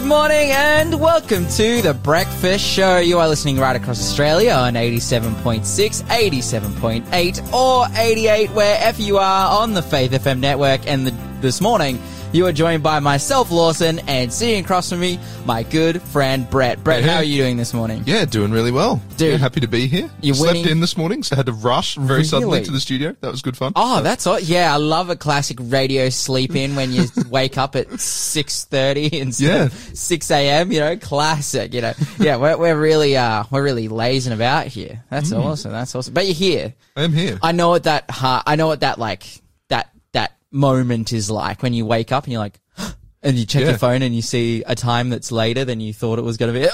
Good morning and welcome to the Breakfast Show. You are listening right across Australia on 87.6, 87.8 or 88 wherever you are on the Faith FM network and the, this morning you are joined by myself, Lawson, and sitting across from me, my good friend Brett. Brett, Hey, how are you doing this morning? Yeah, doing really well. Dude. Yeah, happy to be here. You're Slept winning- in this morning, so I had to rush very suddenly to the studio. That was good fun. Oh, that's all. Yeah, I love a classic radio sleep in when you wake up at six thirty instead Yeah. of six a.m. You know, classic. You know, yeah, we're, we're really uh we're really lazing about here. That's Mm. awesome. That's awesome. But you're here. I am here. I know what that ha- I know what that like moment is like when you wake up and you're like. And you check Yeah. your phone and you see a time that's later than you thought it was going to be.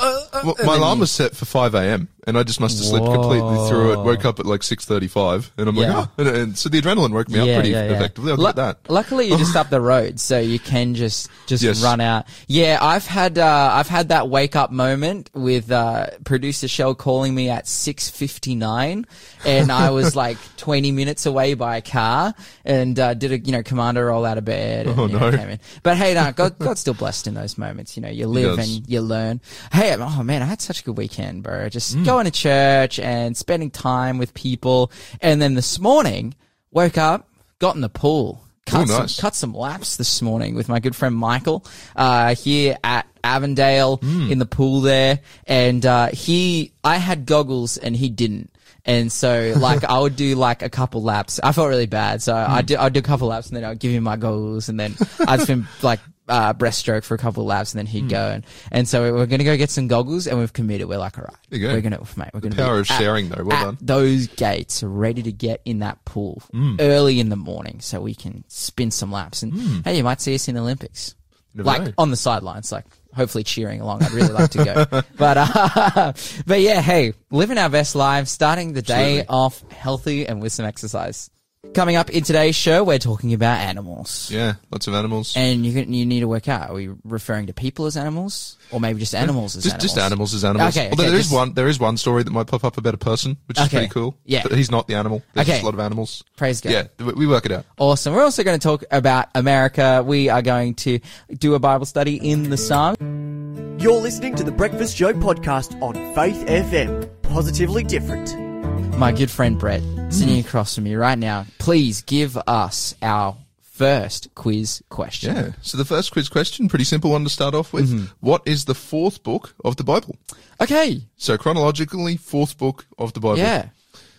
Well, my alarm was set for 5 a.m. and I just must have slept completely through it. Woke up at like 6.35 and I'm like, oh. And, and so the adrenaline woke me up pretty effectively. I'll Lu- get that. Luckily, you're just up the road, so you can just just Yes. run out. Yeah, I've had uh, I've had that wake up moment with uh, producer Shell calling me at six fifty nine, and I was like twenty minutes away by a car, and uh, did a you know commander roll out of bed. And, Oh, you know, no. came in. But hey, no, God, God's still blessed in those moments. You know, you live does. and you learn. Hey, oh man, I had such a good weekend, bro. Just Mm. Going to church and spending time with people, and then this morning woke up, got in the pool. Cut, Oh, some, cut some laps this morning with my good friend Michael uh, here at Avondale Hmm. in the pool there, and uh, he I had goggles and he didn't. And so, like, I would do like a couple laps. I felt really bad, so Hmm. I'd do, I'd do a couple laps, and then I'd give him my goggles, and then I'd swim like uh, breaststroke for a couple of laps, and then he'd Hmm. go. And, and so we're gonna go get some goggles, and we've committed. We're like, all right, we're gonna, mate, we're gonna Power be of at- sharing though. Well done. those gates ready to get in that pool Mm. early in the morning so we can spin some laps. And hey, you might see us in the Olympics. Mm. Never like know. on the sidelines, like hopefully cheering along. I'd really like to go. but, uh, but yeah, hey, living our best lives, starting the day off healthy and with some exercise. Coming up in today's show, we're talking about animals. Yeah, lots of animals. And you can, you need to work out. Are we referring to people as animals, or maybe just animals as just, animals? just animals as animals. Okay, Although okay, there is just- one, there is one story that might pop up about a person, which is Okay. pretty cool. Yeah. but he's not the animal. There's Okay. just a lot of animals. Praise God. Yeah, we we work it out. Awesome. We're also going to talk about America. We are going to do a Bible study in the Psalm. You're listening to the Breakfast Show podcast on Faith FM. Positively different. My good friend Brett, sitting across from me right now, please give us our first quiz question. Yeah. So the first quiz question, pretty simple one to start off with. Mm-hmm. What is the fourth book of the Bible? Okay. So chronologically, fourth book of the Bible. Yeah.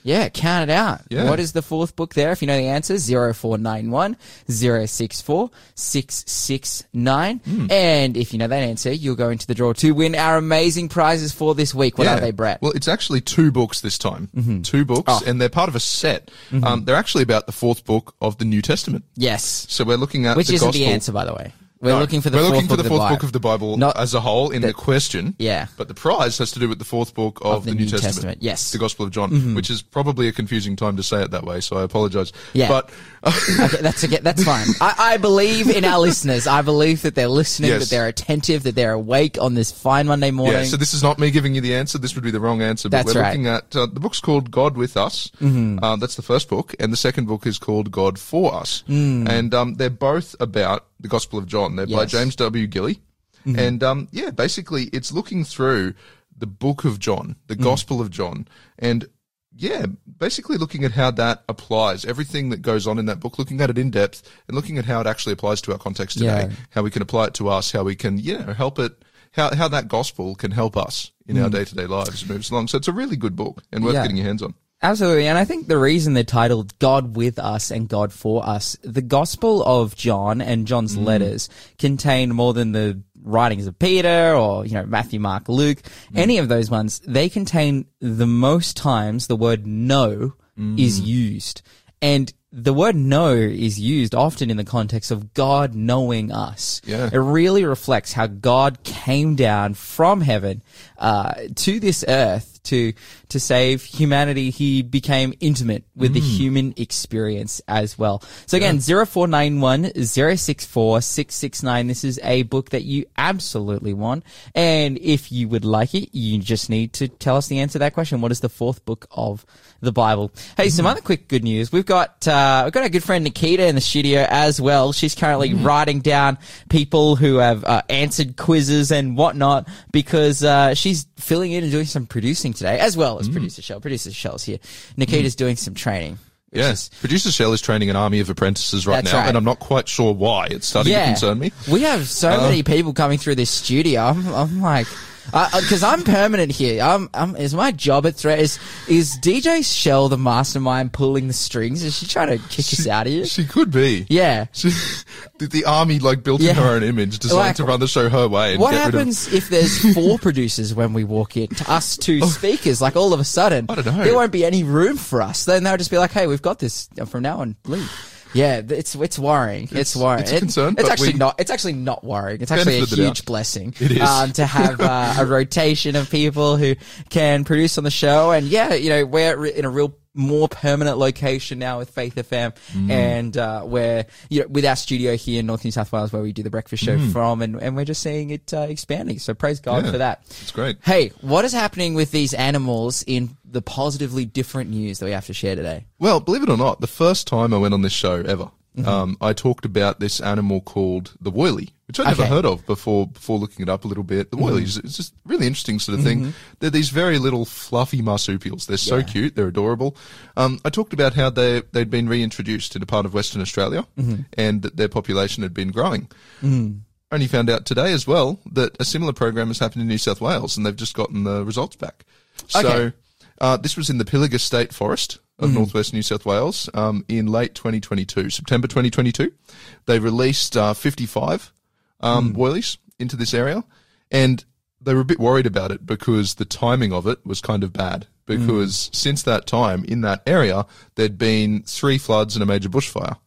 Yeah, count it out. Yeah. What is the fourth book there? If you know the answer, 0491 064 669. Hmm. And if you know that answer, you'll go into the draw to win our amazing prizes for this week. What Yeah. are they, Brett? Well, it's actually two books this time. Mm-hmm. Two books, Oh. and they're part of a set. Um, they're actually about the fourth book of the New Testament. yes. So we're looking at Which isn't gospel. the answer, by the way. We're No, looking for the we're fourth, looking book, for the of fourth book of the Bible Not- as a whole in the- the, question. Yeah. But the prize has to do with the fourth book of, the the, New, New Testament. Testament, yes. Mm-hmm. The Gospel of John, which is probably a confusing time to say it that way, so I apologize. Yeah. But Okay, that's okay. That's fine. I, I believe in our listeners. I believe that they're listening, Yes. that they're attentive, that they're awake on this fine Monday morning. Yeah, so this is not me giving you the answer. This would be the wrong answer. But That's we're right. looking at uh, the book's called God with Us. Mm-hmm. Uh, that's the first book, and the second book is called God for Us. And um, they're both about the Gospel of John. They're by James W. Gilly, and um, yeah, basically it's looking through the book of John, the Gospel of John, and yeah, basically looking at how that applies, everything that goes on in that book, looking at it in depth and looking at how it actually applies to our context today, Yeah. how we can apply it to us, how we can, you know, help it, how, how that gospel can help us in our day to day lives moves along. So it's a really good book and worth Mm. Yeah. getting your hands on. Absolutely. And I think the reason they're titled God with us and God for us, the Gospel of John and John's Mm. letters contain more than the writings of Peter or, you know, Matthew, Mark, Luke, Mm. any of those ones. They contain the most times the word no Mm. is used. And the word know is used often in the context of God knowing us. Yeah. It really reflects how God came down from heaven uh, to this earth to to save humanity, he became intimate with the human experience as well. So again, 0491 064 669. This is a book that you absolutely want. And if you would like it, you just need to tell us the answer to that question. What is the fourth book of the Bible? Hey, some other quick good news. We've got, uh, we've got our good friend Nikita in the studio as well. She's currently writing down people who have uh, answered quizzes and whatnot because, uh, she's filling in and doing some producing today as well as producer Shell. Producer Shell's here. Nikita's doing some training. Yes. Producer Shell is training an army of apprentices right That's now, right. and I'm not quite sure why. It's starting to concern me. We have so Uh, many people coming through this studio. I'm, I'm like, Uh, uh, because I'm permanent here. I'm, I'm, is my job at threat? Is, is DJ Shell the mastermind pulling the strings? Is she trying to kick us out of here? She could be. Yeah. She, the, the army like built Yeah. in her own image, designed Like, to run the show her way. And What get rid of- happens if there's four producers when we walk in? To us two oh. speakers, like all of a sudden, Oh. I don't know. there won't be any room for us. Then they'll just be like, "Hey, we've got this uh, from now on. Leave." Yeah, it's it's worrying. It's, It's- worrying. it's a concern, It's actually we- not. It's actually not worrying. It's actually a Benefit of the huge blessing. It is. um, to have uh, a rotation of people who can produce on the show. And yeah, you know, we're in a real more permanent location now with Faith FM, Mm. and uh, we're you know with our studio here in North New South Wales where we do the breakfast show from, and, and we're just seeing it uh, expanding. So praise God Mm. Yeah. for that. It's great. Hey, what is happening with these animals in the positively different news that we have to share today? Well, believe it or not, the first time I went on this show ever, Mm-hmm. um, I talked about this animal called the woylie, which I'd never Okay. Mm-hmm. heard of before. Before looking it up a little bit, the woylies, it's just a really interesting sort of thing. They're these very little fluffy marsupials. They're so Yeah. cute. They're adorable. Um, I talked about how they they'd been reintroduced in a part of Western Australia, Mm-hmm. and that their population had been growing. I only found out today as well that a similar program has happened in New South Wales, and they've just gotten the results back. So. Okay. Uh, this was in the Pilliga State Forest of northwest New South Wales um, in late 2022, September 2022. They released uh, 55 um, woylies into this area, and they were a bit worried about it because the timing of it was kind of bad. Because since that time in that area, there'd been three floods and a major bushfire.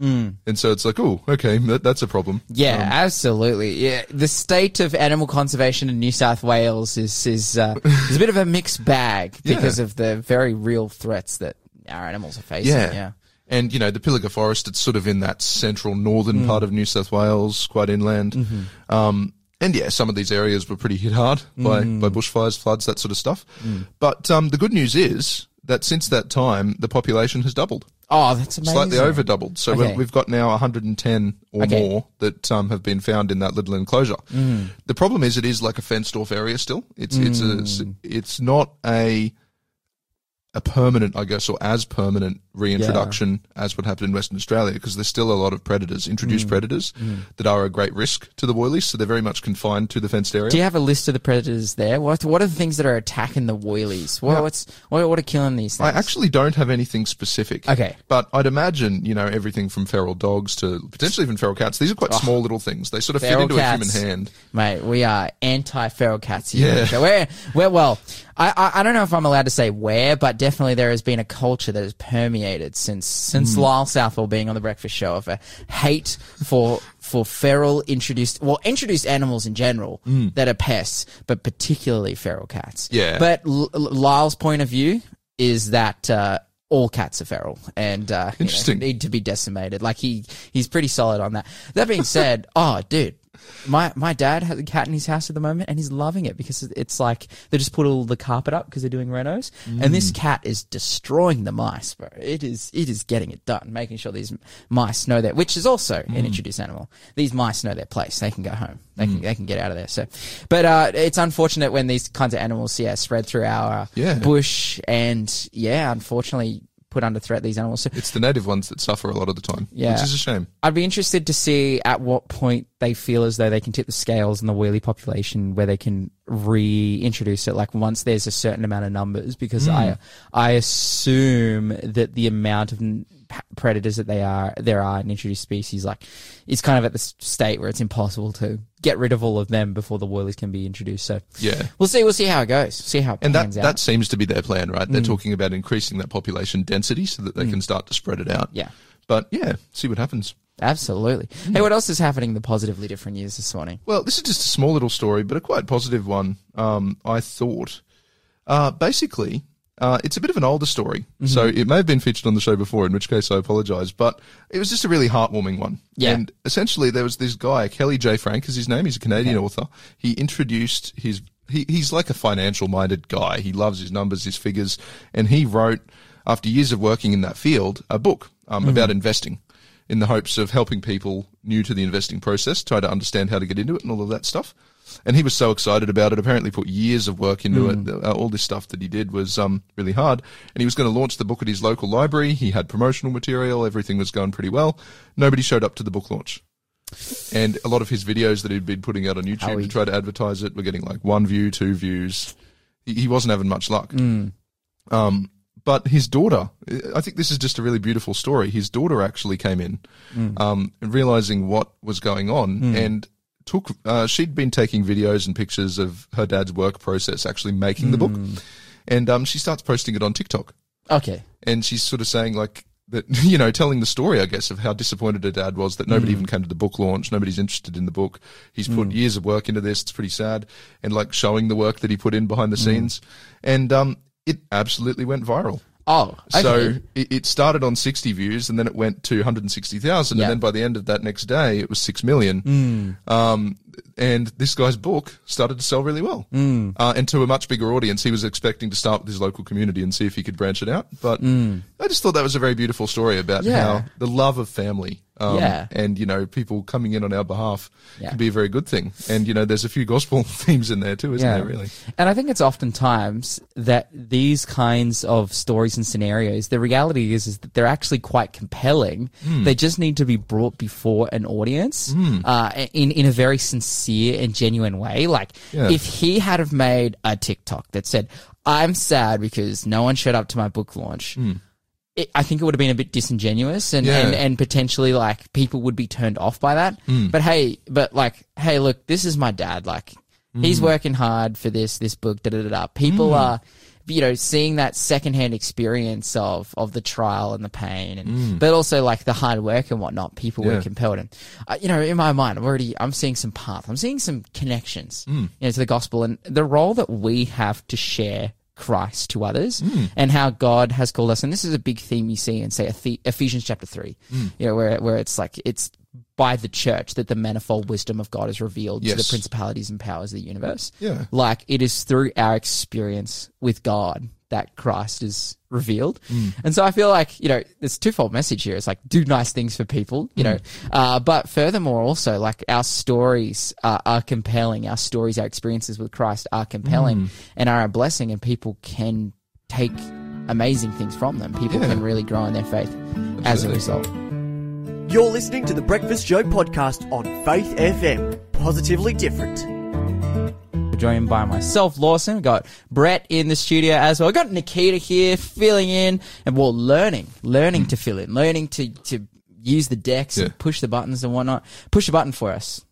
And so it's like, oh, okay, that, that's a problem. Yeah, Um, absolutely. Yeah, the state of animal conservation in New South Wales is is uh, is a bit of a mixed bag Yeah. because of the very real threats that our animals are facing. Yeah. Yeah. And, you know, the Pilliga Forest, it's sort of in that central northern Mm. part of New South Wales, quite inland. Mm-hmm. Um, and yeah, some of these areas were pretty hit hard by, Mm. by bushfires, floods, that sort of stuff. But um, the good news is that since that time, the population has doubled, Oh, that's amazing. slightly over doubled. So Okay. we we've got now 110 or Okay. more that um, have been found in that little enclosure. Mm. The problem is it is like a fenced off area still. It's it's a, Mm. it's not a a permanent, I guess, or as permanent reintroduction as what happened in Western Australia, because there's still a lot of predators, Mm. introduced predators, that are a great risk to the woylies, so they're very much confined to the fenced area. Do you have a list of the predators there? What what are the things that are attacking the woylies? What, Yeah. What's what, what are killing these things? I actually don't have anything specific. Okay. But I'd imagine, you know, everything from feral dogs to potentially even feral cats. These are quite small little things. They sort of fit Oh. Into cats. a human hand. Mate, we are anti-feral cats here. Yeah. So we're, we're, well, I, I, I don't know if I'm allowed to say where, but definitely there has been a culture that has permeated since, since Lyle Southwell being on the breakfast show of a hate for, for feral introduced, well, introduced animals in general that are pests, but particularly feral cats. Yeah. But L- L- Lyle's point of view is that, uh, all cats are feral and uh, you know, need to be decimated. Like he he's pretty solid on that. That being said, oh dude, my my dad has a cat in his house at the moment and he's loving it because it's like they just put all the carpet up because they're doing renos and this mm. cat is destroying the mice, bro. It is it is getting it done, making sure these mice know that, which is also an mm. introduced animal. These mice know their place. They can go home. They can mm. they can get out of there. So, but uh, it's unfortunate when these kinds of animals yeah spread through our Yeah. bush and yeah, unfortunately put under threat these animals. So It's the native ones that suffer a lot of the time, Yeah. which is a shame. I'd be interested to see at what point they feel as though they can tip the scales in the woylie population where they can reintroduce it. Like once there's a certain amount of numbers, because hmm. I I assume that the amount of predators that they are there are in introduced species, like it's kind of at the state where it's impossible to get rid of all of them before the woylies can be introduced. So Yeah. we'll see. We'll see how it goes. See how it And that, out. that seems to be their plan, right? They're talking about increasing that population density so that they can start to spread it out. Yeah. But yeah, see what happens. Absolutely. Hey, what else is happening in the positively different news this morning? Well, this is just a small little story, but a quite positive one. Um, I thought. Uh, basically, uh, it's a bit of an older story, so it may have been featured on the show before, in which case I apologise. But it was just a really heartwarming one. Yeah. And essentially, there was this guy, Kelly J. Frank is his name. He's a Canadian author. He introduced his. He, he's like a financial minded guy. He loves his numbers, his figures, and he wrote, after years of working in that field, a book um, about investing in the hopes of helping people new to the investing process try to understand how to get into it and all of that stuff. And he was so excited about it. Apparently, put years of work into it. Uh, all this stuff that he did was um, really hard. And he was going to launch the book at his local library. He had promotional material. Everything was going pretty well. Nobody showed up to the book launch. And a lot of his videos that he'd been putting out on YouTube Howie. to try to advertise it were getting like one view, two views. He, he wasn't having much luck. Um, but his daughter, I think this is just a really beautiful story. His daughter actually came in, um, realizing what was going on and took, uh, she'd been taking videos and pictures of her dad's work process, actually making the book. And, um, she starts posting it on TikTok Okay. and she's sort of saying like that, you know, telling the story, I guess, of how disappointed her dad was that nobody even came to the book launch. Nobody's interested in the book. He's put years of work into this. It's pretty sad. And like showing the work that he put in behind the scenes. And, um, it absolutely went viral. Oh, okay. So it, it started on 60 views and then it went to 160,000. Yeah. And then by the end of that next day, it was 6 million. Um, and this guy's book started to sell really well. Mm. Uh, and to a much bigger audience. He was expecting to start with his local community and see if he could branch it out. But I just thought that was a very beautiful story about Yeah. how the love of family. Um, Yeah. And, you know, people coming in on our behalf Yeah. can be a very good thing. And, you know, there's a few gospel themes in there too, isn't there, really? And I think it's oftentimes that these kinds of stories and scenarios, the reality is, is that they're actually quite compelling. Hmm. They just need to be brought before an audience uh, in in a very sincere and genuine way. Like Yeah. if he had have made a TikTok that said, "I'm sad because no one showed up to my book launch." It, I think it would have been a bit disingenuous and. Yeah. and, and potentially like people would be turned off by that. Hmm. But hey, but like, hey, look, this is my dad. Like, he's Hmm. working hard for this, this book, da da da da. People are, you know, seeing that secondhand experience of, of the trial and the pain and, but also like the hard work and whatnot. People were Hmm. Compelled. And, uh, you know, in my mind, I'm already, I'm seeing some path. I'm seeing some connections, Hmm. you know, to the gospel and the role that we have to share Christ to others Hmm. and how God has called us. And this is a big theme you see in, say, Ephesians chapter 3, Hmm. you know, where, where it's like, it's by the church that the manifold wisdom of God is revealed to the principalities and powers of the universe. Yeah. Like, it is through our experience with God that Christ is revealed. Mm. And so I feel like, you know, there's a twofold message here. It's like, do nice things for people, you know, mm. uh, but furthermore, also, like, our stories are, are compelling. Our stories, our experiences with Christ are compelling mm. and are a blessing, and people can take amazing things from them. People Yeah. can really grow in their faith as a result. You're listening to the Breakfast Show podcast on Faith FM. Positively different. Joined by myself, Lawson. We've got Brett in the studio as well. We've got Nikita here filling in and well, learning, learning to fill in, learning to, to use the decks Yeah. and push the buttons and whatnot. Push a button for us.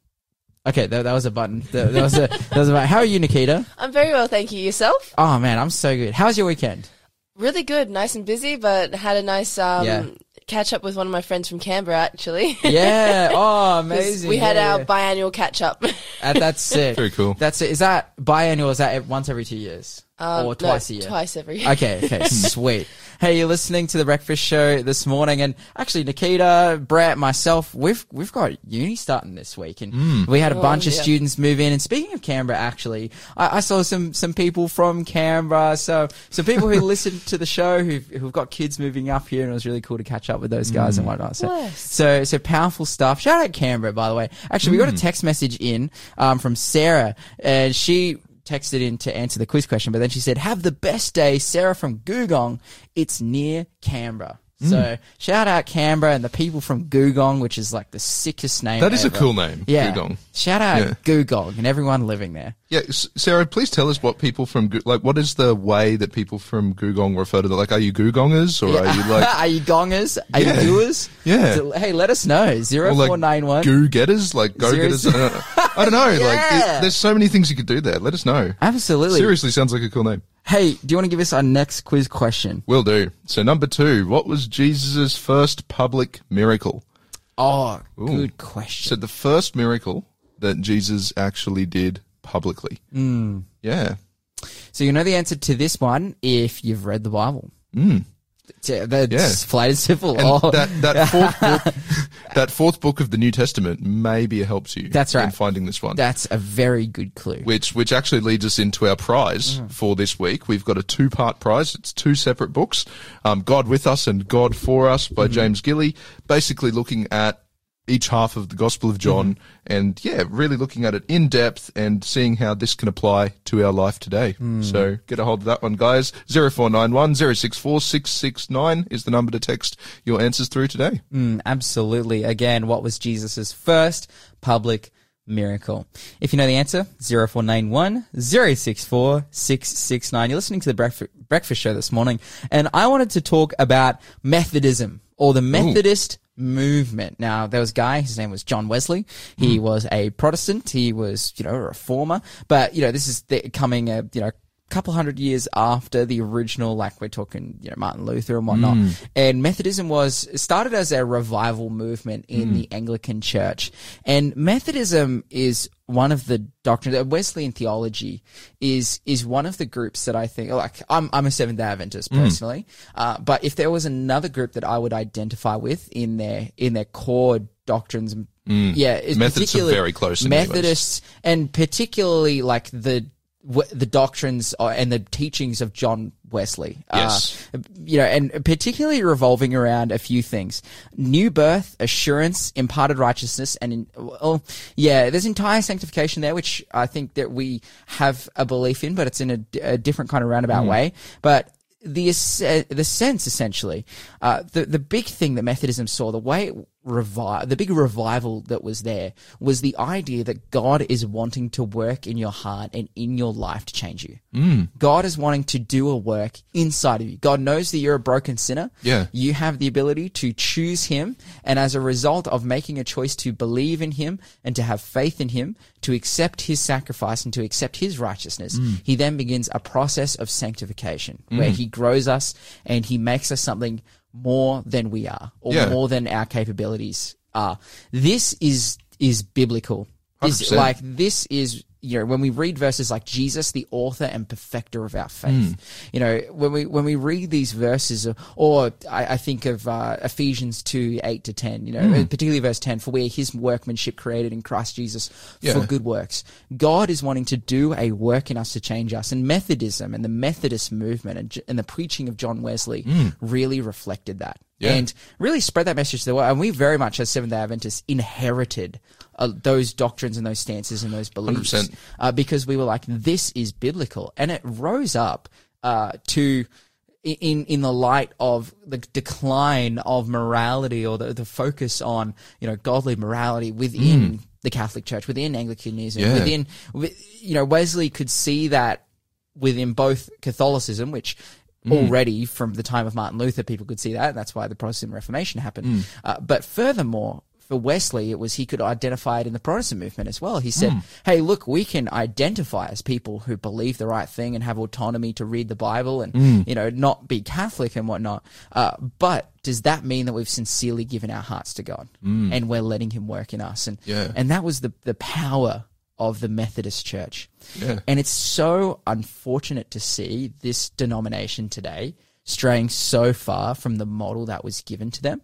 Okay, that, that was a button. That, that was a, that was a button. How are you, Nikita? I'm very well, thank you. Yourself? Oh man, I'm so good. How's your weekend? Really good, nice and busy, but had a nice um, Yeah. Catch up with one of my friends from Canberra actually. Yeah. Oh, amazing. we had Yeah, our yeah. biannual catch up. Uh, that's it. Very cool. That's it. Is that biannual? Is that ev- once every two years Um, or no, twice a year? Twice every. Year. Okay, okay, sweet. Hey, you're listening to the Breakfast Show this morning, and actually, Nikita, Brett, myself, we've we've got uni starting this week, and mm. we had a Oh, bunch of students move in. And speaking of Canberra, actually, I, I saw some some people from Canberra, so some people who listen to the show who've who've got kids moving up here, and it was really cool to catch up with those guys and mm. whatnot. So, Nice. so so powerful stuff. Shout out Canberra, by the way. Actually, we got a mm. text message in um, from Sarah, and she texted in to answer the quiz question, but then she said, "Have the best day, Sarah from Googong. It's near Canberra." So hmm. shout out Canberra and the people from Googong, which is like the sickest name. That is a ever. cool name, Yeah. Googong. Shout out Yeah. Googong and everyone living there. Yeah, S- Sarah, please tell us what people from Goo- like what is the way that people from Googong refer to them? Like, are you Googongers or are you like are you gongers? Are Yeah. you doers? Yeah. So, hey, let us know. Zero or like four nine one. goo getters, like go getters? I don't know. I don't know, Like, Yeah. it- there's so many things you could do there. Let us know. Absolutely. Seriously, sounds like a cool name. Hey, do you want to give us our next quiz question? Will do. So number two, what was Jesus' first public miracle? Oh, Ooh. good question. So the first miracle that Jesus actually did publicly. Mm. Yeah. So you know the answer to this one if you've read the Bible. Mm. That's Yeah. plain and simple. And Oh. that, that fourth book, that fourth book of the New Testament may be a you. That's right. In finding this one. That's a very good clue. which which actually leads us into our prize Mm. for this week. We've got a two part prize. It's two separate books, um, God with Us and God for Us by Mm-hmm. James Gilly. Basically looking at each half of the Gospel of John, Mm-hmm. and yeah, really looking at it in depth and seeing how this can apply to our life today. Mm. So get a hold of that one, guys. Zero four nine one zero six four six six nine is the number to text your answers through today. Mm, absolutely. Again, what was Jesus' first public miracle? If you know the answer, 0491 064 669. You're listening to the breakfast, breakfast show this morning, and I wanted to talk about Methodism or the Methodist movement. Now, there was a guy, his name was John Wesley. He hmm. was a Protestant. He was, you know, a reformer, but, you know, this is the, coming, a, you know, couple hundred years after the original, like we're talking, you know, Martin Luther and whatnot. And Methodism was started as a revival movement in the Anglican Church. And Methodism is one of the doctrines, uh, Wesleyan theology is, is one of the groups that I think, like, I'm, I'm a Seventh day Adventist personally. Uh, but if there was another group that I would identify with in their, in their core doctrines, yeah, it's Methodists are particularly- very close Methodists and particularly like the the doctrines uh, and the teachings of John Wesley. Yes. Uh, you know, and particularly revolving around a few things: new birth, assurance, imparted righteousness, and in, well, yeah, there's entire sanctification there, which I think that we have a belief in, but it's in a different kind of roundabout way. But the es- the sense essentially, uh, the the big thing that Methodism saw, the way it revi- the big revival that was there was the idea that God is wanting to work in your heart and in your life to change you. Mm. God is wanting to do a work inside of you. God knows that you're a broken sinner. Yeah. You have the ability to choose Him, and as a result of making a choice to believe in Him and to have faith in Him, to accept His sacrifice and to accept His righteousness, He then begins a process of sanctification where He grows us and He makes us something more than we are or Yeah. more than our capabilities are. This is is biblical. This, 100%. like this is you know when we read verses like Jesus, the author and perfecter of our faith. Hmm. You know when we when we read these verses, or, I, I think of uh, Ephesians two eight to ten. You know, hmm. particularly verse ten, for we are His workmanship created in Christ Jesus Yeah. for good works. God is wanting to do a work in us to change us, and Methodism and the Methodist movement and, and the preaching of John Wesley hmm. really reflected that. Yeah. And really spread that message to the world. And we very much, as Seventh day Adventists, inherited uh, those doctrines and those stances and those beliefs uh, because we were like, this is biblical. And it rose up uh, to. In in the light of the decline of morality or the, the focus on you know godly morality within the Catholic Church, within Anglicanism, Yeah. within you know Wesley could see that within both Catholicism, which already from the time of Martin Luther, people could see that. And that's why the Protestant Reformation happened. Uh, but furthermore, for Wesley, it was he could identify it in the Protestant movement as well. He said, "Hey, look, we can identify as people who believe the right thing and have autonomy to read the Bible and you know not be Catholic and whatnot. Uh, but does that mean that we've sincerely given our hearts to God and we're letting Him work in us? And Yeah. and that was the the power of the Methodist Church. Yeah. And it's so unfortunate to see this denomination today straying so far from the model that was given to them.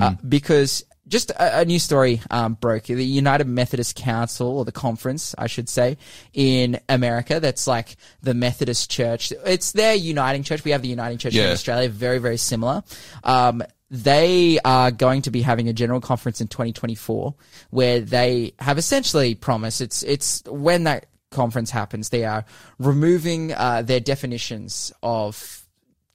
Uh, because just a, a new story um, broke. The United Methodist Council, or the conference, I should say, in America, that's like the Methodist Church. It's their uniting church. We have the uniting church in Australia, very, very similar. Um, they are going to be having a general conference in 2024 where they have essentially promised it's it's when that conference happens they are removing uh, their definitions of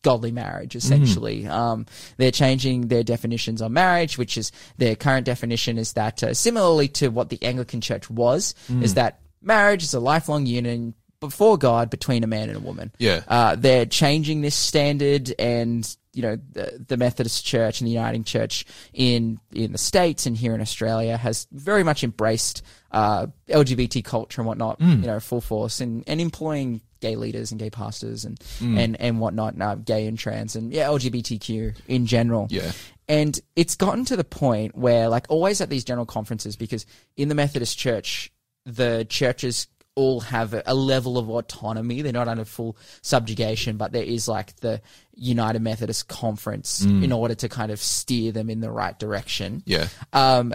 godly marriage essentially um, they're changing their definitions on marriage which is their current definition is that uh, similarly to what the anglican church was is that marriage is a lifelong union before god between a man and a woman Yeah. uh, they're changing this standard and you know the, the methodist church and the uniting church in in the states and here in australia has very much embraced uh, lgbt culture and whatnot Mm. you know full force and, and employing gay leaders and gay pastors and Mm. and and whatnot uh, gay and trans and yeah lgbtq in general Yeah. and it's gotten to the point where, like, always at these general conferences, because in the Methodist Church, the churches all have a, a level of autonomy. They're not under full subjugation, but there is like the United Methodist Conference in order to kind of steer them in the right direction Yeah. um,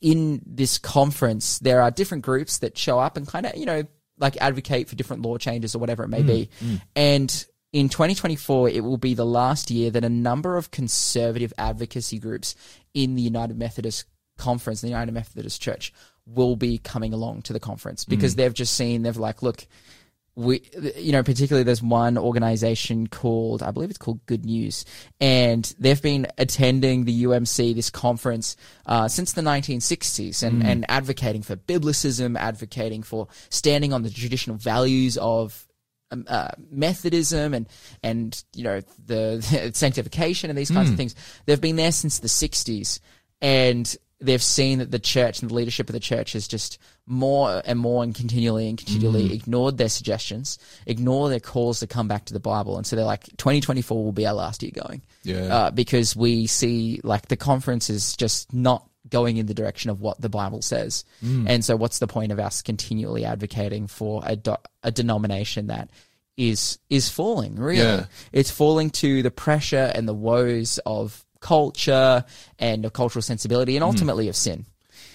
in this conference, there are different groups that show up and kind of, you know, like advocate for different law changes or whatever it may mm, be. Mm. And in 2024, it will be the last year that a number of conservative advocacy groups in the United Methodist Conference, the United Methodist Church, will be coming along to the conference because mm. they've just seen, they've like, look, we, you know, particularly there's one organization called, I believe it's called Good News, and they've been attending the UMC, this conference, uh, since the 1960s and, and advocating for biblicism, advocating for standing on the traditional values of um, uh, Methodism and and you know the, the sanctification and these kinds of things. They've been there since the '60s, and they've seen that the church and the leadership of the church has just more and more and continually and continually ignored their suggestions, ignore their calls to come back to the Bible, and so they're like, 2024 will be our last year going, Yeah. uh, because we see like the conference is just not going in the direction of what the Bible says. And so what's the point of us continually advocating for a, do- a denomination that is is falling, really? Yeah. It's falling to the pressure and the woes of culture and of cultural sensibility and hmm. ultimately of sin.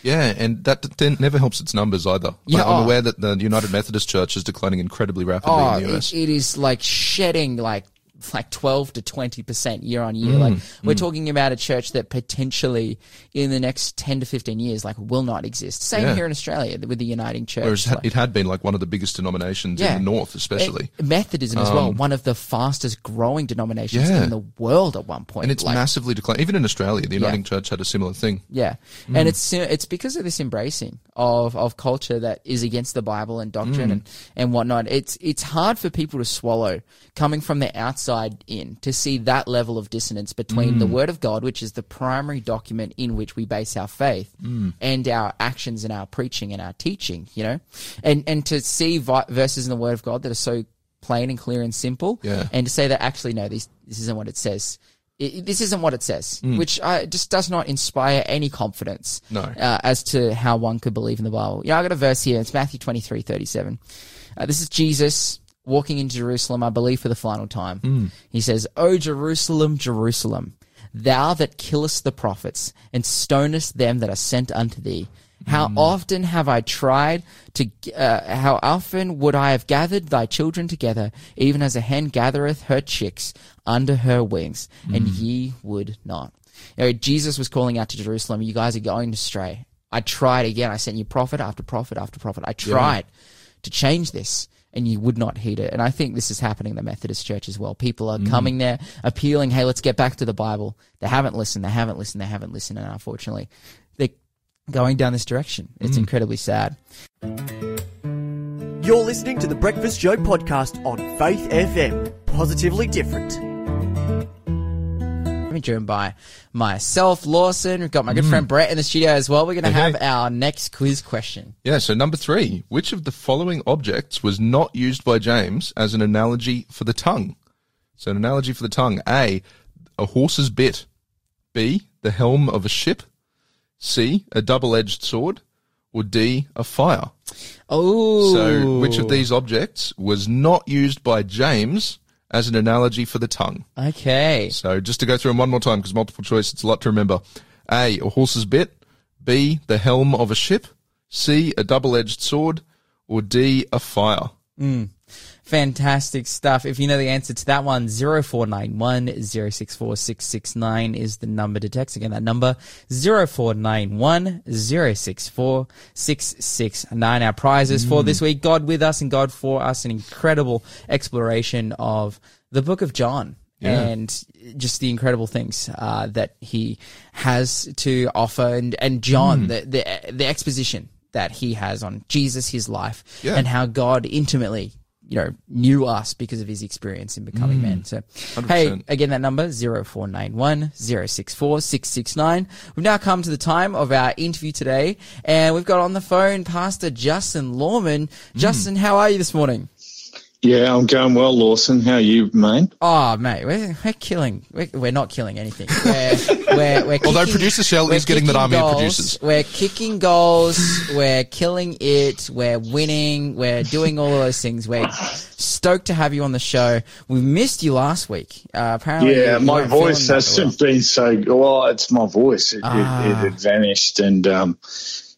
Yeah, and that then never helps its numbers either. Yeah, Like, I'm oh. aware that the United Methodist Church is declining incredibly rapidly Oh, in the US. it, it is like shedding like like 12 to 20% year on year. Like we're talking about a church that potentially in the next 10 to 15 years like will not exist. Same Yeah. here in Australia with the Uniting Church. Whereas Like- it had been like one of the biggest denominations Yeah. in the North, especially. Uh, Methodism as well, one of the fastest growing denominations Yeah. in the world at one point. and it's Like, massively declining. Even in Australia, the Uniting Church had a similar thing. Yeah, Mm. and it's it's because of this embracing of of culture that is against the Bible and doctrine Mm. and and whatnot. It's it's hard for people to swallow coming from the outside in to see that level of dissonance between Mm. the Word of God, which is the primary document in which we base our faith, Mm. and our actions and our preaching and our teaching. You know, and and to see vi- verses in the Word of God that are so plain and clear and simple, Yeah. and to say that actually no, this this isn't what it says. It, this isn't what it says, which uh, just does not inspire any confidence No. uh, as to how one could believe in the Bible. Yeah, I got a verse here. It's Matthew twenty three thirty seven. Uh, this is Jesus walking into Jerusalem, I believe, for the final time. He says, "O Jerusalem, Jerusalem, thou that killest the prophets and stonest them that are sent unto thee." How mm. often have I tried to, uh, how often would I have gathered thy children together, even as a hen gathereth her chicks under her wings, and mm. ye would not. You know, Jesus was calling out to Jerusalem, you guys are going astray. I tried again. I sent you prophet after prophet after prophet. I tried to change this and you would not heed it. And I think this is happening in the Methodist Church as well. People are mm. coming there appealing, hey, let's get back to the Bible. They haven't listened, they haven't listened, they haven't listened. And unfortunately, going down this direction. It's mm. incredibly sad. You're listening to the Breakfast Show podcast on Faith FM. Positively different. I'm joined by myself, Lawson. We've got my good mm. friend Brett in the studio as well. We're going to Hey, have our next quiz question. Yeah, so number three. Which of the following objects was not used by James as an analogy for the tongue? So, an analogy for the tongue A, a horse's bit. B, the helm of a ship. C, a double edged sword. Or D, a fire. Oh, So, which of these objects was not used by James as an analogy for the tongue? Okay. So, just to go through them one more time, because multiple choice, it's a lot to remember. A, a horse's bit. B, the helm of a ship. C, a double edged sword. Or D, a fire. Hmm. Fantastic stuff. If you know the answer to that one, 0491 064 669 is the number to text. Again, that number 0491 064 669. Our prizes for this week God with us and God for us, an incredible exploration of the book of John. Yeah. And just the incredible things uh, that he has to offer, and and John, the, the the exposition that he has on Jesus, his life, Yeah. and how God intimately, you know, knew us because of his experience in becoming mm. men. So, hey, 100%. again, that number, 0491 064 669. We've now come to the time of our interview today, and we've got on the phone Pastor Justin Lawman. Mm. Justin, how are you this morning? Yeah, I'm going well, Lawson. How are you, mate? Oh, mate, we're, we're killing. We're, we're not killing anything. We're, we're, we're Although producer Shell is getting that kicking army of producers. We're kicking goals. We're killing it. We're winning. We're doing all of those things. We're stoked to have you on the show. We missed you last week. Uh, apparently, Yeah, my voice hasn't well. been so. Well, it's my voice. It, Ah. it, it had vanished, and um,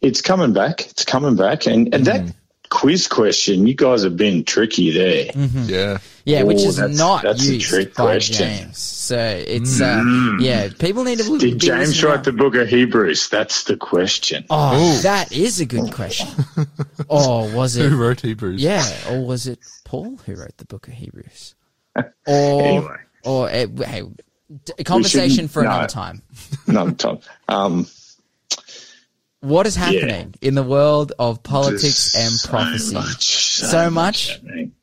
it's coming back. It's coming back, and and that quiz question, you guys have been tricky there. Mm-hmm. Yeah. Yeah, which Oh, is that's- not that's a used trick by question. James. So it's uh, yeah, people need to. Did James write the book of Hebrews? That's the question. Oh, Ooh. that is a good question. or was it? Who wrote Hebrews? Yeah, or was it Paul who wrote the book of Hebrews? Or, Anyway. or uh, hey, d- a conversation for no. another time. Another time. Um, What is happening in the world of politics and so prophecy? much, So much? happening.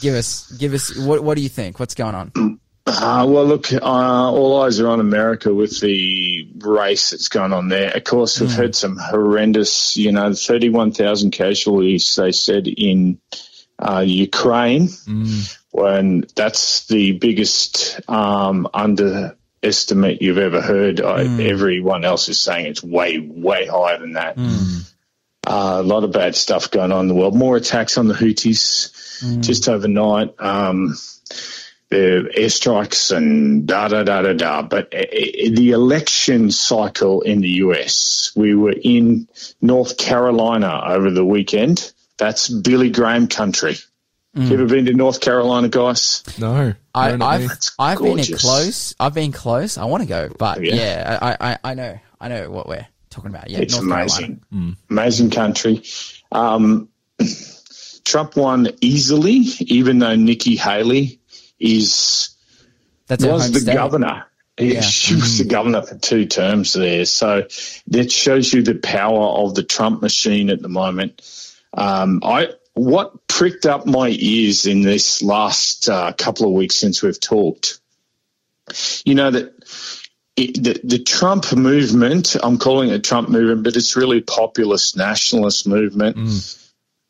Give us, give us. What, what do you think? What's going on? Uh, well, look, uh, all eyes are on America with the race that's going on there. Of course, we've had some horrendous, you know, 31,000 casualties, they said, in uh, Ukraine. When that's the biggest um, underestimate you've ever heard. I, everyone else is saying it's way, way higher than that. Uh, a lot of bad stuff going on in the world. More attacks on the Houthis just overnight. Um, the airstrikes and da da da da da. But uh, uh, the election cycle in the US, we were in North Carolina over the weekend. That's Billy Graham country. You ever been to North Carolina, guys? No. I, have I've I've been close. I've been close. I want to go, but Yeah. yeah, I, I I know I know what we're talking about. Yeah, It's North amazing. Carolina. Amazing country. Um, Trump won easily, even though Nikki Haley is That's was the state. governor. Yeah, She was the governor for two terms there. So that shows you the power of the Trump machine at the moment. Um, I what pricked up my ears in this last uh, couple of weeks since we've talked. You know that it, the, the Trump movement. I'm calling it a Trump movement, but it's really a populist nationalist movement.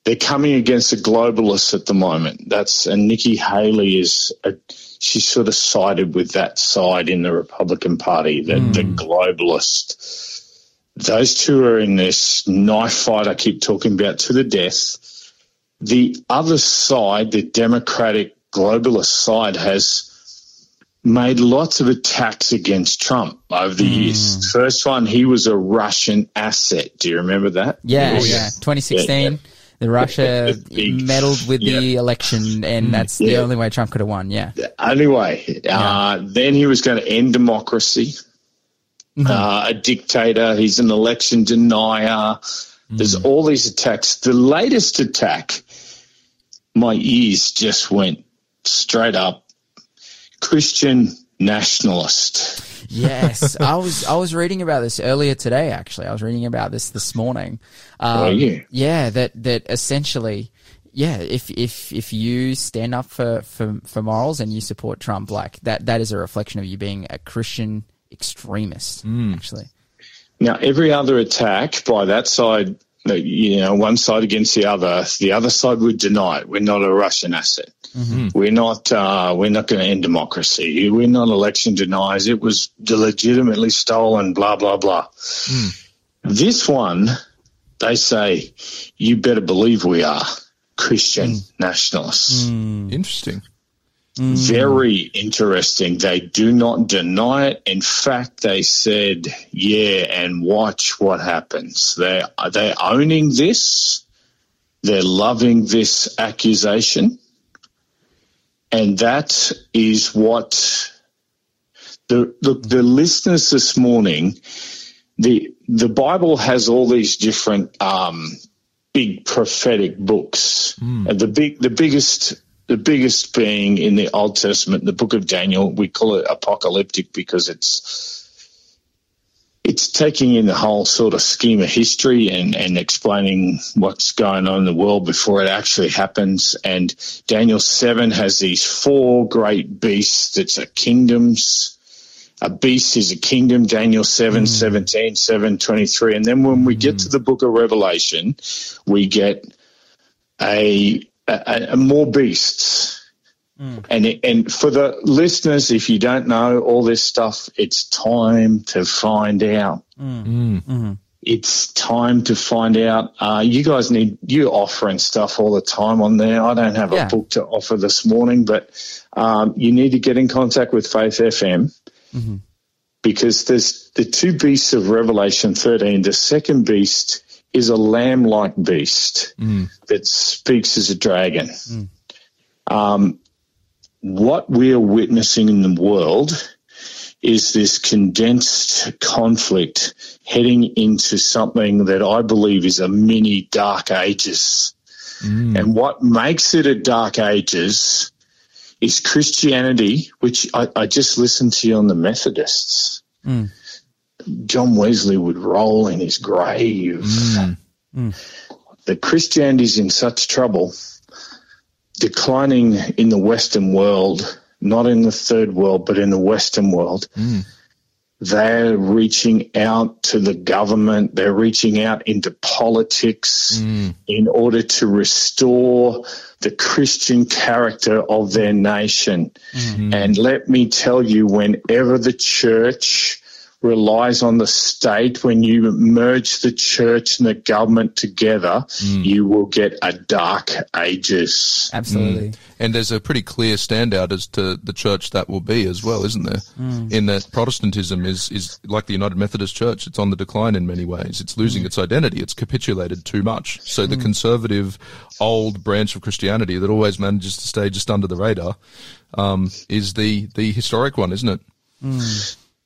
They're coming against the globalists at the moment. That's and Nikki Haley is a, she's sort of sided with that side in the Republican Party, the, the globalist. Those two are in this knife fight I keep talking about to the death. The other side, the Democratic globalist side, has made lots of attacks against Trump over the years. First one, he was a Russian asset. Do you remember that? Yeah, He was- yeah. 2016, Yeah, yeah. the Russia Big- meddled with the election, and that's the only way Trump could have won. Yeah. Anyway, uh, then he was going to end democracy. Uh, a dictator. He's an election denier. There's all these attacks. The latest attack, my ears just went straight up. Christian nationalist. Yes, I was I was reading about this earlier today. Actually, I was reading about this this morning. Um, Were you? Yeah, that that essentially, yeah, if if if you stand up for for for morals and you support Trump, like that that is a reflection of you being a Christian extremist. Actually, Now, every other attack by that side, you know, one side against the other, the other side would deny it. We're not a Russian asset. Mm-hmm. We're not. Uh, we're not going to end democracy. We're not election deniers. It was legitimately stolen. Blah blah blah. Hmm. This one, they say, you better believe we are Christian hmm. nationalists. Interesting. Very interesting. They do not deny it. In fact, they said, yeah, and watch what happens. They they're owning this. They're loving this accusation. And that is what the the, the listeners this morning, the the Bible has all these different um, big prophetic books. And the big the biggest the biggest being in the Old Testament, the book of Daniel, we call it apocalyptic because it's it's taking in the whole sort of scheme of history and, and explaining what's going on in the world before it actually happens. And Daniel 7 has these four great beasts that a kingdoms. A beast is a kingdom, Daniel 7, hmm. 17, 7, 23. And then when we get hmm. to the book of Revelation, we get a uh, uh, more beasts. And and for the listeners, if you don't know all this stuff, it's time to find out. It's time to find out. Uh, you guys need you offering stuff all the time on there. I don't have Yeah. a book to offer this morning, but um, you need to get in contact with Faith FM because there's the two beasts of Revelation 13. The second beast is a lamb-like beast mm. that speaks as a dragon. Mm. Um, what we are witnessing in the world is this condensed conflict heading into something that I believe is a mini dark ages. Mm. And what makes it a dark ages is Christianity, which I, I just listened to you on the Methodists. John Wesley would roll in his grave. Mm. Mm. The Christianity's in such trouble, declining in the Western world, not in the third world, but in the Western world. Mm. They're reaching out to the government. They're reaching out into politics in order to restore the Christian character of their nation. Mm-hmm. And let me tell you, whenever the church relies on the state, when you merge the church and the government together, mm. you will get a dark ages. Absolutely. Mm. And there's a pretty clear standout as to the church that will be as well, isn't there? Mm. In that Protestantism is, is like the United Methodist Church. It's on the decline in many ways. It's losing its identity. It's capitulated too much. So the conservative old branch of Christianity that always manages to stay just under the radar, um, is the, the historic one, isn't it?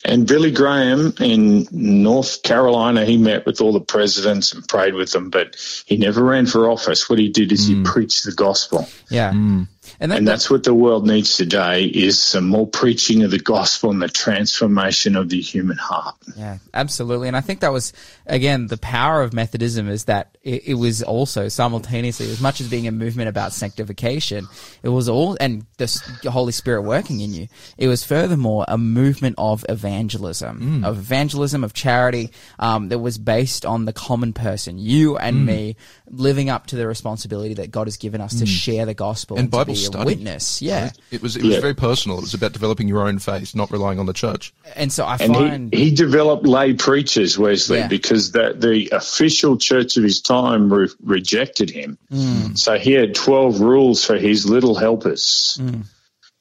And Billy Graham in North Carolina, he met with all the presidents and prayed with them, but he never ran for office. What he did is he mm. preached the gospel. Yeah. Mm. And, that, And that's what the world needs today is some more preaching of the gospel and the transformation of the human heart. Yeah, absolutely. And I think that was, again, the power of Methodism is that it, it was also simultaneously, as much as being a movement about sanctification, it was all, and the Holy Spirit working in you, it was furthermore a movement of evangelism, mm. of evangelism, of charity, um, that was based on the common person, you and mm. me, living up to the responsibility that God has given us to mm. share the gospel And to Bible be study. a witness. Yeah. It was, it was Yeah. very personal. It was about developing your own faith, not relying on the church. And so I And find. he, he developed lay preachers, Wesley, Yeah. because that the official church of his time re- rejected him. Hmm. So he had 12 rules for his little helpers. Hmm.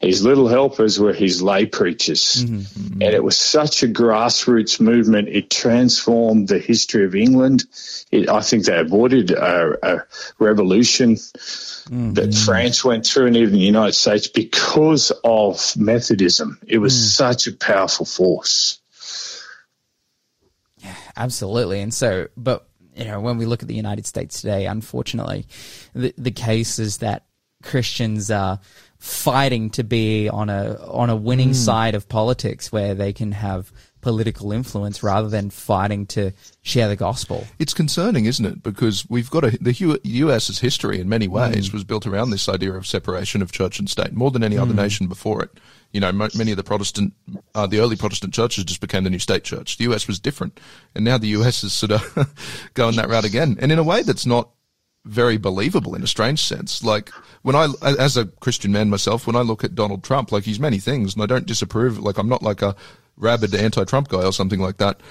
His little helpers were his lay preachers. Mm-hmm. Mm-hmm. And it was such a grassroots movement. It transformed the history of England. It, I think they avoided a, a revolution that mm-hmm. France went through and even the United States because of Methodism. It was mm. such a powerful force. Absolutely. And so, but, you know, when we look at the United States today, unfortunately, the, the case is that Christians are fighting to be on a, on a winning side of politics where they can have political influence rather than fighting to share the gospel. It's concerning, isn't it? Because we've got a, the US's history in many ways Mm. was built around this idea of separation of church and state more than any Mm. other nation before it. You know, mo- many of the Protestant, uh, the early Protestant churches just became the new state church. The US was different. And now the US is sort of going that route again. And in a way that's not very believable in a strange sense. Like when I, as a Christian man myself, when I look at Donald Trump, like he's many things and I don't disapprove. Like I'm not like a rabid anti-Trump guy or something like that,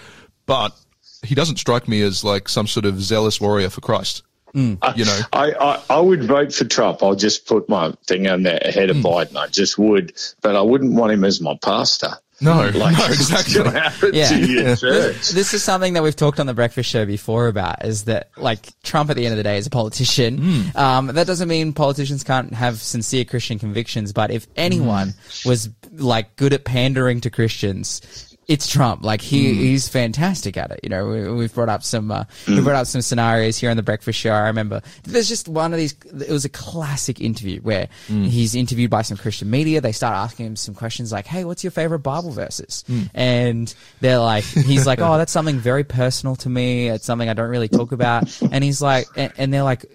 but he doesn't strike me as like some sort of zealous warrior for Christ. Mm. You know, I, I, I would vote for Trump. I'll just put my thing on there ahead of mm. Biden. I just would, but I wouldn't want him as my pastor. No, Like no, exactly. gonna Yeah. This, this is something that we've talked on the breakfast show before about is that like Trump at the end of the day is a politician. Um, that doesn't mean politicians can't have sincere Christian convictions, but if anyone was like good at pandering to Christians, it's Trump. Like he, mm. he's fantastic at it. You know, we, we've brought up some, uh, we mm. brought up some scenarios here on the breakfast show. I remember there's just one of these, it was a classic interview where mm. he's interviewed by some Christian media. They start asking him some questions like, Hey, what's your favorite Bible verses? And they're like, he's like, Oh, that's something very personal to me. It's something I don't really talk about. And he's like, and, and they're like,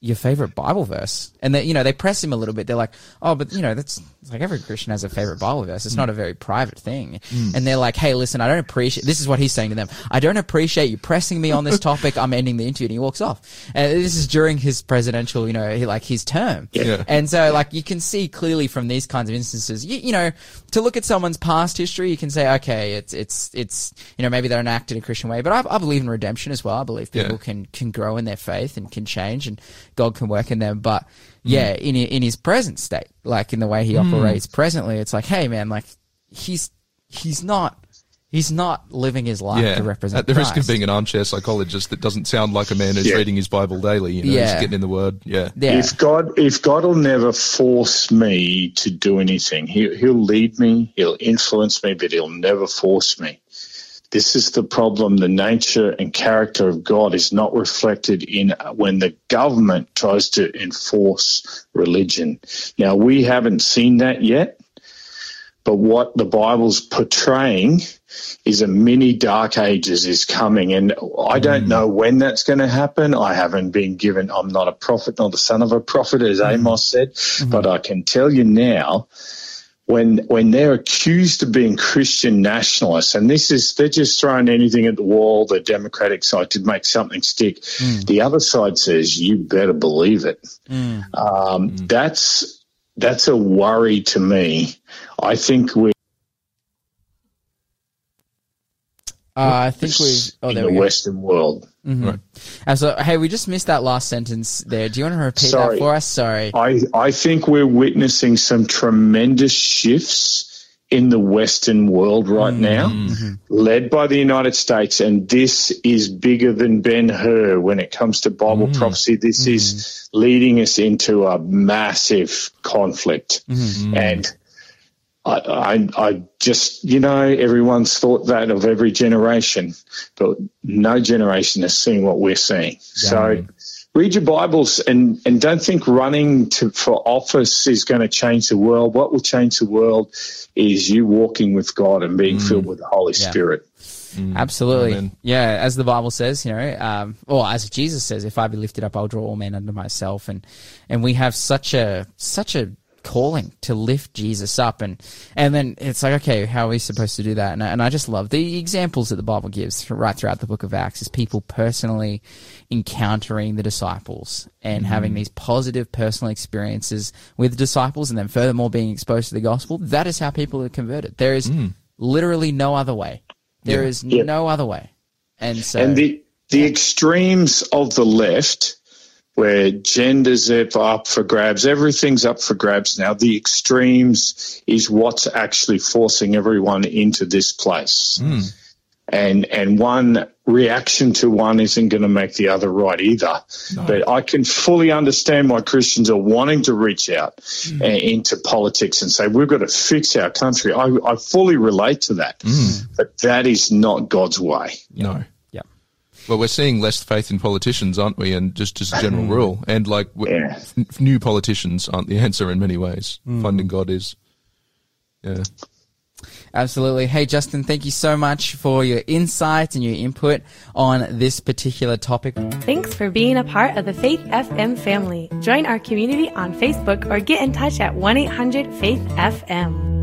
your favorite Bible verse? And they, you know, they press him a little bit. They're like, oh, but you know, that's it's like every Christian has a favorite Bible verse. It's hmm. not a very private thing. Hmm. And they're like, hey, listen, I don't appreciate, this is what he's saying to them. I don't appreciate you pressing me on this topic. I'm ending the interview. And he walks off. And this is during his presidential, you know, he, like his term. Yeah. And so, like, you can see clearly from these kinds of instances, you, you know, to look at someone's past history, you can say, okay, it's, it's, it's, you know, maybe they don't act in a Christian way, but I, I believe in redemption as well. I believe people Yeah. can, can grow in their faith and can change and God can work in them. But yeah, hmm. in, in his present state, like in the way he hmm. operates presently, it's like, hey, man, like, he's, he's not, he's not living his life Yeah. to represent At the risk of being an armchair psychologist that doesn't sound like a man who's Yeah. reading his Bible daily, you know, Yeah. just getting in the word. Yeah. yeah. If God, if God will never force me to do anything, he, He'll lead me, He'll influence me, but He'll never force me. This is the problem. The nature and character of God is not reflected in when the government tries to enforce religion. Now, we haven't seen that yet, but what the Bible's portraying is a mini dark ages is coming and I don't hmm. know when that's going to happen. I haven't been given, I'm not a prophet, not the son of a prophet, as hmm. Amos said, hmm. but I can tell you now, when when they're accused of being Christian nationalists, and this is they're just throwing anything at the wall, the Democratic side to make something stick. Hmm. The other side says you better believe it. Hmm. Um, hmm. That's that's a worry to me. I think we Uh, I think we, oh, in there the we go. Western world. Mm-hmm. Right. Uh, so, hey, we just missed that last sentence there. Do you want to repeat that for us? Sorry. I, I think we're witnessing some tremendous shifts in the Western world right mm-hmm. now, mm-hmm. led by the United States. And this is bigger than Ben Hur when it comes to Bible mm. prophecy. This is mm. leading us into a massive conflict. And I, I, I just, you know, everyone's thought that of every generation, but no generation has seen what we're seeing. So read your Bibles and, and don't think running to, for office is going to change the world. What will change the world is you walking with God and being filled with the Holy Yeah. Spirit. Absolutely. Amen. Yeah, as the Bible says, you know, um, or as Jesus says, if I be lifted up, I'll draw all men unto myself. And, and we have such a, such a calling to lift Jesus up. And, and then it's like, okay, how are we supposed to do that? And, I- and I just love the examples that the Bible gives right throughout the book of Acts is people personally encountering the disciples and mm-hmm. having these positive personal experiences with disciples and then furthermore being exposed to the gospel. That is how people are converted. There is mm. literally no other way. There is Yeah. no other way. And so, And the the extremes of the left, where gender's up up for grabs, everything's up for grabs now. The extremes is what's actually forcing everyone into this place. Hmm. And and one reaction to one isn't going to make the other right either. But I can fully understand why Christians are wanting to reach out uh, into politics and say we've got to fix our country. I, I fully relate to that, hmm. but that is not God's way. No. Yeah. Well, we're seeing less faith in politicians, aren't we? And just as a general rule, and like Yeah. n- new politicians aren't the answer in many ways. Mm. Finding God is. Yeah. Absolutely. Hey, Justin, thank you so much for your insights and your input on this particular topic. Thanks for being a part of the Faith FM family. Join our community on Facebook or get in touch at 1 800 Faith FM.